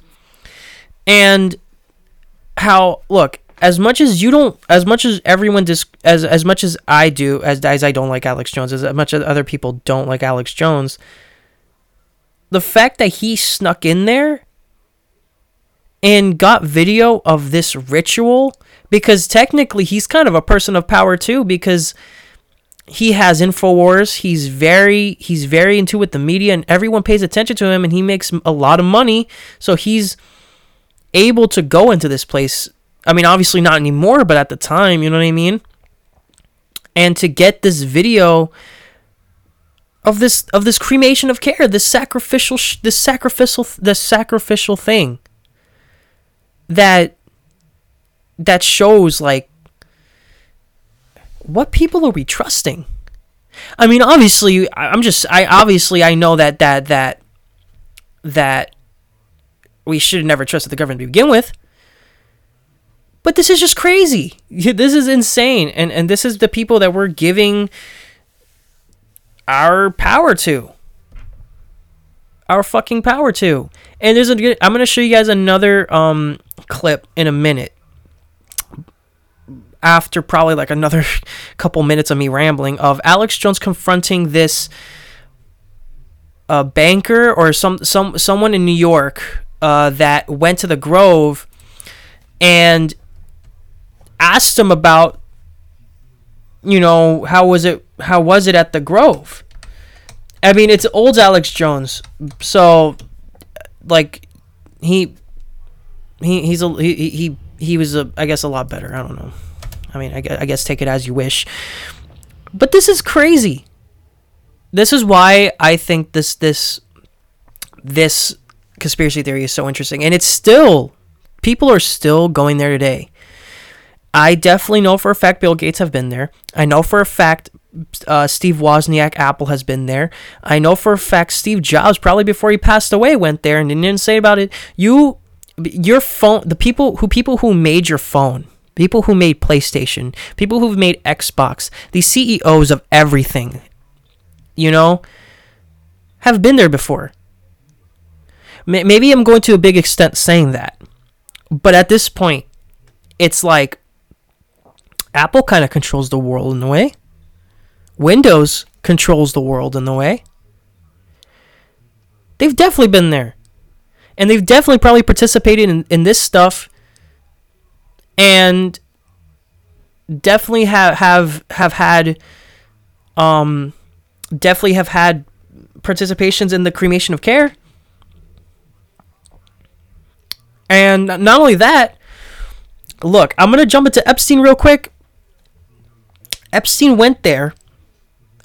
and how look as much as you don't as much as everyone dis as as much as I do as as I don't like Alex Jones as much as other people don't like Alex Jones the fact that he snuck in there and got video of this ritual because technically he's kind of a person of power too because he has infowars he's very he's very into with the media and everyone pays attention to him and he makes a lot of money. So he's able to go into this place i mean obviously not anymore but at the time you know what i mean and to get this video of this of this cremation of care this sacrificial this sacrificial this sacrificial thing that that shows like what people are we trusting? I mean, obviously, I'm just I obviously I know that that that that we should never trusted the government to begin with. But this is just crazy. This is insane, and and this is the people that we're giving our power to. Our fucking power to. And there's a I'm gonna show you guys another um clip in a minute after probably like another couple minutes of me rambling of Alex Jones confronting this uh, banker or some some someone in New York uh, that went to the Grove and asked him about you know how was it how was it at the Grove. I mean it's old Alex Jones, so like he he he's a he he he was a I guess a lot better. I don't know. I mean, I, I guess take it as you wish. But this is crazy. This is why I think this this this conspiracy theory is so interesting, and it's still people are still going there today. I definitely know for a fact Bill Gates have been there. I know for a fact uh, Steve Wozniak Apple has been there. I know for a fact Steve Jobs probably before he passed away went there and didn't say about it. You, your phone, the people who people who made your phone people who made PlayStation, people who've made Xbox, the CEOs of everything, you know, have been there before. Maybe I'm going to a big extent saying that. But at this point, it's like Apple kind of controls the world in a way. Windows controls the world in a way. They've definitely been there. And they've definitely probably participated in, in this stuff and definitely have have have had um definitely have had participations in the cremation of care and not only that look i'm gonna jump into epstein real quick epstein went there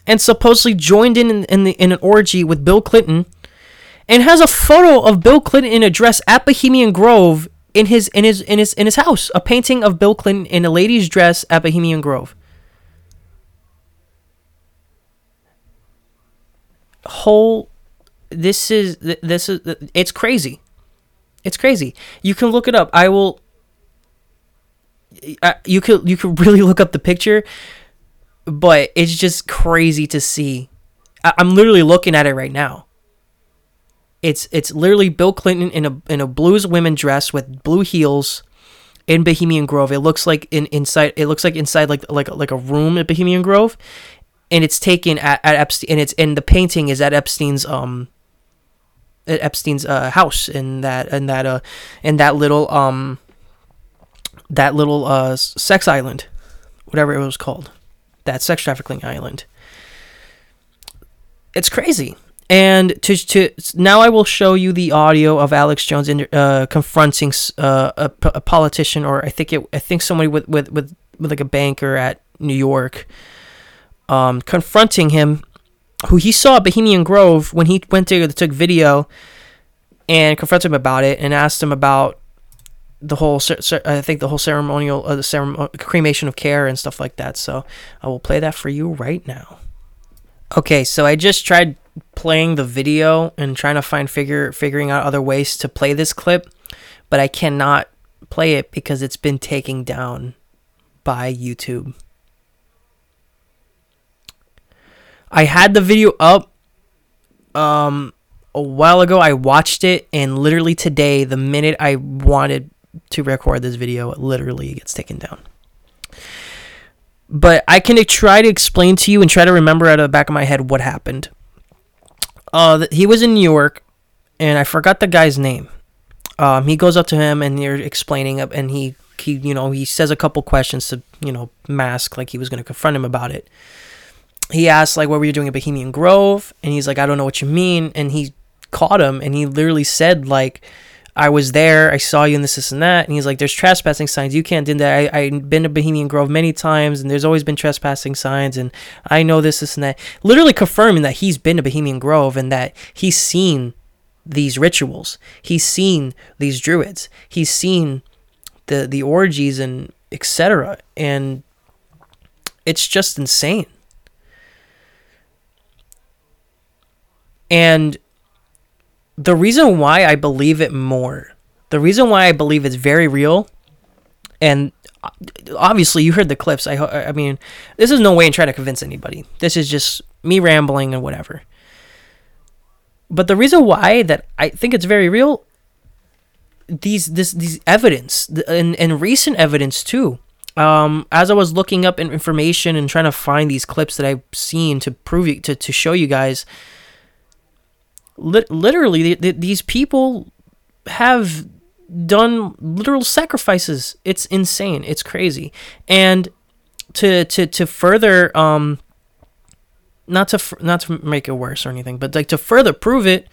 and supposedly joined in in, the, in an orgy with bill clinton and has a photo of bill clinton in a dress at bohemian grove in his in his in his in his house a painting of Bill Clinton in a lady's dress at Bohemian Grove. Whole this is this is it's crazy. It's crazy. You can look it up. I will you could you could really look up the picture, but it's just crazy to see. I'm literally looking at it right now. It's it's literally Bill Clinton in a in a blues women dress with blue heels in Bohemian Grove. It looks like in inside it looks like inside like like like a room at Bohemian Grove, and it's taken at, at Epstein and it's and the painting is at Epstein's um at Epstein's uh, house in that in that uh in that little um that little uh sex island, whatever it was called, that sex trafficking island. It's crazy. And to, to now, I will show you the audio of Alex Jones in, uh, confronting uh, a, a, politician, or I think it, I think somebody with, with, with, with like a banker at New York, um, confronting him, who he saw at Bohemian Grove when he went there, took video, and confronted him about it, and asked him about the whole, I think the whole ceremonial, uh, the ceremony, cremation of care and stuff like that. So I will play that for you right now. Okay, so I just tried playing the video and trying to find figure figuring out other ways to play this clip, but I cannot play it because it's been taken down by YouTube. I had the video up um a while ago. I watched it and literally today the minute I wanted to record this video, literally gets taken down. But I can try to explain to you and try to remember out of the back of my head what happened. Uh, he was in New York, and I forgot the guy's name. Um, he goes up to him and you're explaining and he he you know he says a couple questions to you know mask like he was going to confront him about it. He asks like, "What were you doing at Bohemian Grove?" And he's like, "I don't know what you mean." And he caught him, and he literally said like, "I was there. I saw you in this, this, and that." And he's like, "There's trespassing signs. You can't do that. I, I've been to Bohemian Grove many times, and there's always been trespassing signs, and I know this, this, and that." Literally confirming that he's been to Bohemian Grove and that he's seen these rituals. He's seen these druids. He's seen the the orgies and etc. And it's just insane. And the reason why I believe it more, the reason why I believe it's very real, and obviously you heard the clips. I I mean, this is no way in trying to convince anybody. This is just me rambling and whatever. But the reason why that I think it's very real, these this these evidence and and recent evidence too. Um, as I was looking up information and trying to find these clips that I've seen to prove to to show you guys, li- literally these people have done literal sacrifices. It's insane. It's crazy. And to to to further um not to not to make it worse or anything, but like to further prove it,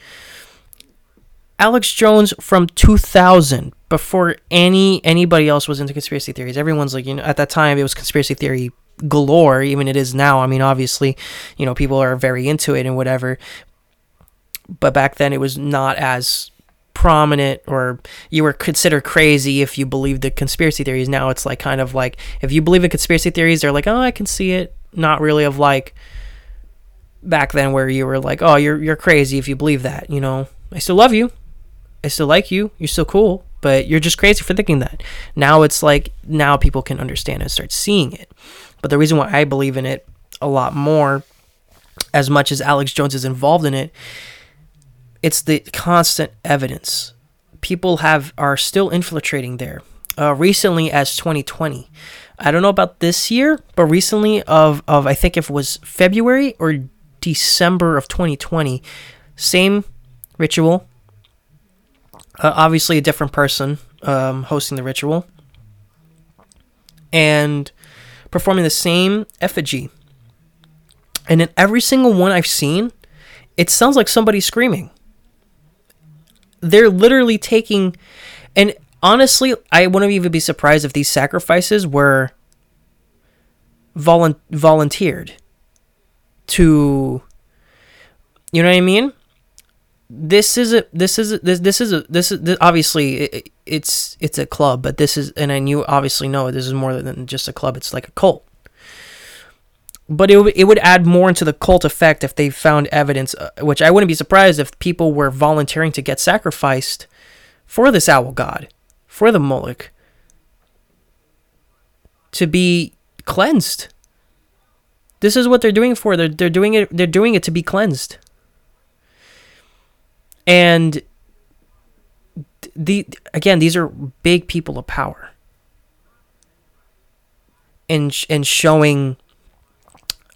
Alex Jones from 2000, before any anybody else was into conspiracy theories, everyone's like, you know, at that time it was conspiracy theory galore. Even it is now. I mean, obviously, you know, people are very into it and whatever. But back then, it was not as prominent or you were considered crazy if you believed the conspiracy theories now it's like kind of like if you believe in conspiracy theories they're like oh i can see it not really of like back then where you were like, "Oh, you're you're crazy if you believe that." You know, I still love you, I still like you, you're still cool, but you're just crazy for thinking that. Now it's like now people can understand and start seeing it. But the reason why I believe in it a lot more, as much as Alex Jones is involved in it, it's the constant evidence. People have are still infiltrating there. Uh, recently, as 2020, I don't know about this year, but recently of of I think if it was February or December of 2020. Same ritual. Uh, obviously, a different person um, hosting the ritual. And performing the same effigy. And in every single one I've seen, it sounds like somebody screaming. They're literally taking. And honestly, I wouldn't even be surprised if these sacrifices were volun- volunteered to you know what I mean? This is a this is a, this this is a this is this, obviously it, it's it's a club, but this is and I you obviously know this is more than just a club. It's like a cult. But it, it would add more into the cult effect if they found evidence, uh, which I wouldn't be surprised if people were volunteering to get sacrificed for this owl god, for the Moloch, to be cleansed this is what they're doing for. They're they're doing it they're doing it to be cleansed. And the again, these are big people of power. And and showing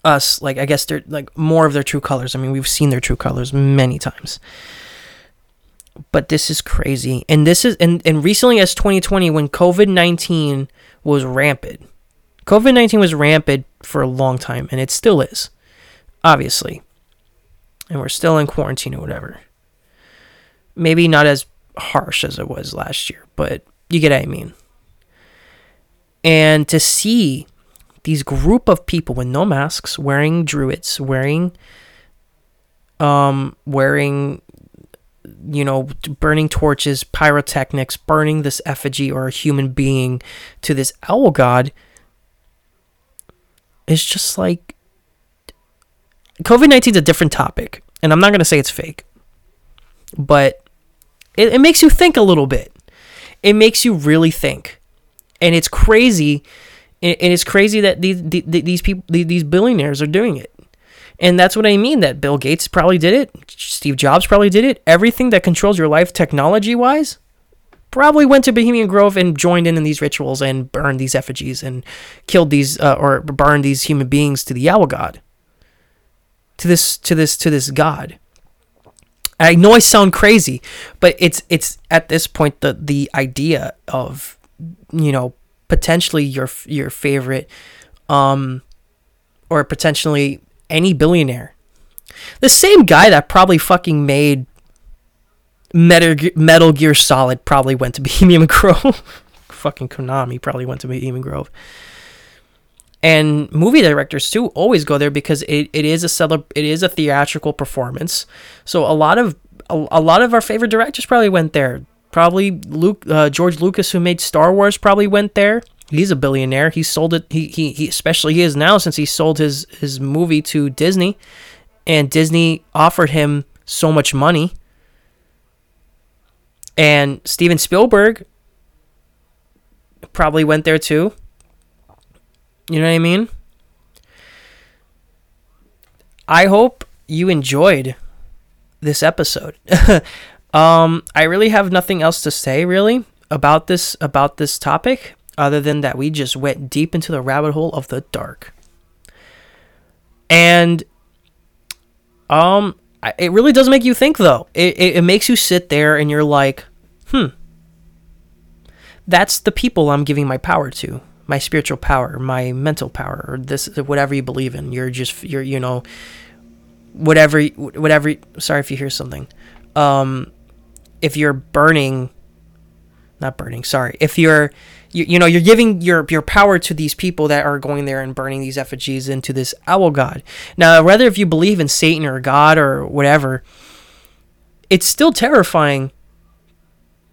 us like I guess they're like more of their true colors. I mean, we've seen their true colors many times. But this is crazy. And this is and, and recently as 2020 when COVID-19 was rampant COVID 19 was rampant for a long time, and it still is, obviously. And we're still in quarantine or whatever. Maybe not as harsh as it was last year, but you get what I mean. And to see these group of people with no masks, wearing druids, wearing, um, wearing, you know, burning torches, pyrotechnics, burning this effigy or a human being to this owl god it's just like COVID 19 is a different topic, and I'm not going to say it's fake, but it, it makes you think a little bit. It makes you really think. And it's crazy. And it's crazy that these, these people, these billionaires are doing it. And that's what I mean that Bill Gates probably did it. Steve Jobs probably did it. Everything that controls your life technology wise probably went to Bohemian Grove and joined in in these rituals and burned these effigies and killed these uh, or burned these human beings to the owl god. To this to this to this god. I know I sound crazy, but it's it's at this point the the idea of you know potentially your your favorite um or potentially any billionaire. The same guy that probably fucking made Metal, Metal Gear Solid probably went to Bohemian Grove. fucking Konami probably went to Bohemian Grove. And movie directors too always go there because it, it is a celeb- it is a theatrical performance. So a lot of a, a lot of our favorite directors probably went there. Probably Luke uh, George Lucas who made Star Wars probably went there. He's a billionaire. He sold it. He, he, he especially he is now since he sold his his movie to Disney, and Disney offered him so much money. And Steven Spielberg probably went there too. You know what I mean? I hope you enjoyed this episode. um, I really have nothing else to say really about this about this topic other than that we just went deep into the rabbit hole of the dark. And um it really does make you think though. It, it, it makes you sit there and you're like, "Hmm. That's the people I'm giving my power to." my spiritual power, my mental power, or this whatever you believe in. You're just you're you know whatever whatever. Sorry if you hear something. Um, if you're burning, not burning. Sorry, if you're you, you know you're giving your your power to these people that are going there and burning these effigies into this owl god. Now, whether if you believe in Satan or God or whatever, it's still terrifying.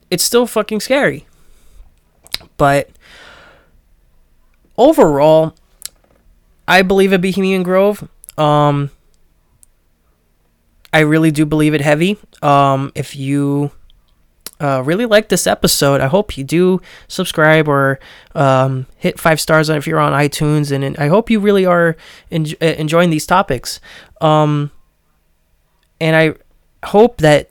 It's still fucking scary. But overall, I believe in Bohemian Grove. Um, I really do believe it heavy. Um, if you uh, really like this episode, I hope you do subscribe or um, hit five stars if you're on iTunes, and, and I hope you really are en- uh, enjoying these topics. Um, and I hope that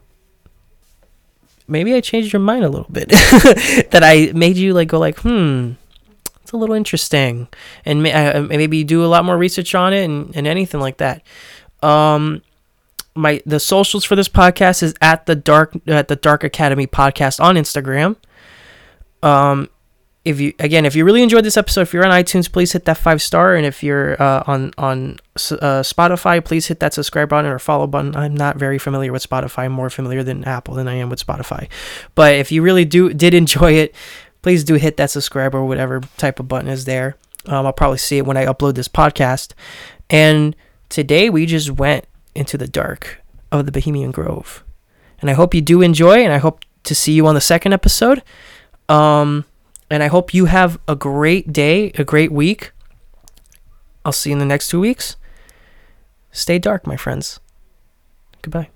maybe I changed your mind a little bit, that I made you like go like, hmm, it's a little interesting, and may, uh, maybe you do a lot more research on it and, and anything like that. Um, my the socials for this podcast is at the dark at the Dark Academy podcast on Instagram. Um, if you again, if you really enjoyed this episode, if you're on iTunes, please hit that five star, and if you're uh, on on uh, Spotify, please hit that subscribe button or follow button. I'm not very familiar with Spotify. I'm more familiar than Apple than I am with Spotify. But if you really do did enjoy it, please do hit that subscribe or whatever type of button is there. Um, I'll probably see it when I upload this podcast. And today we just went into the dark of the Bohemian Grove. And I hope you do enjoy, and I hope to see you on the second episode. Um, and I hope you have a great day, a great week. I'll see you in the next two weeks. Stay dark, my friends. Goodbye.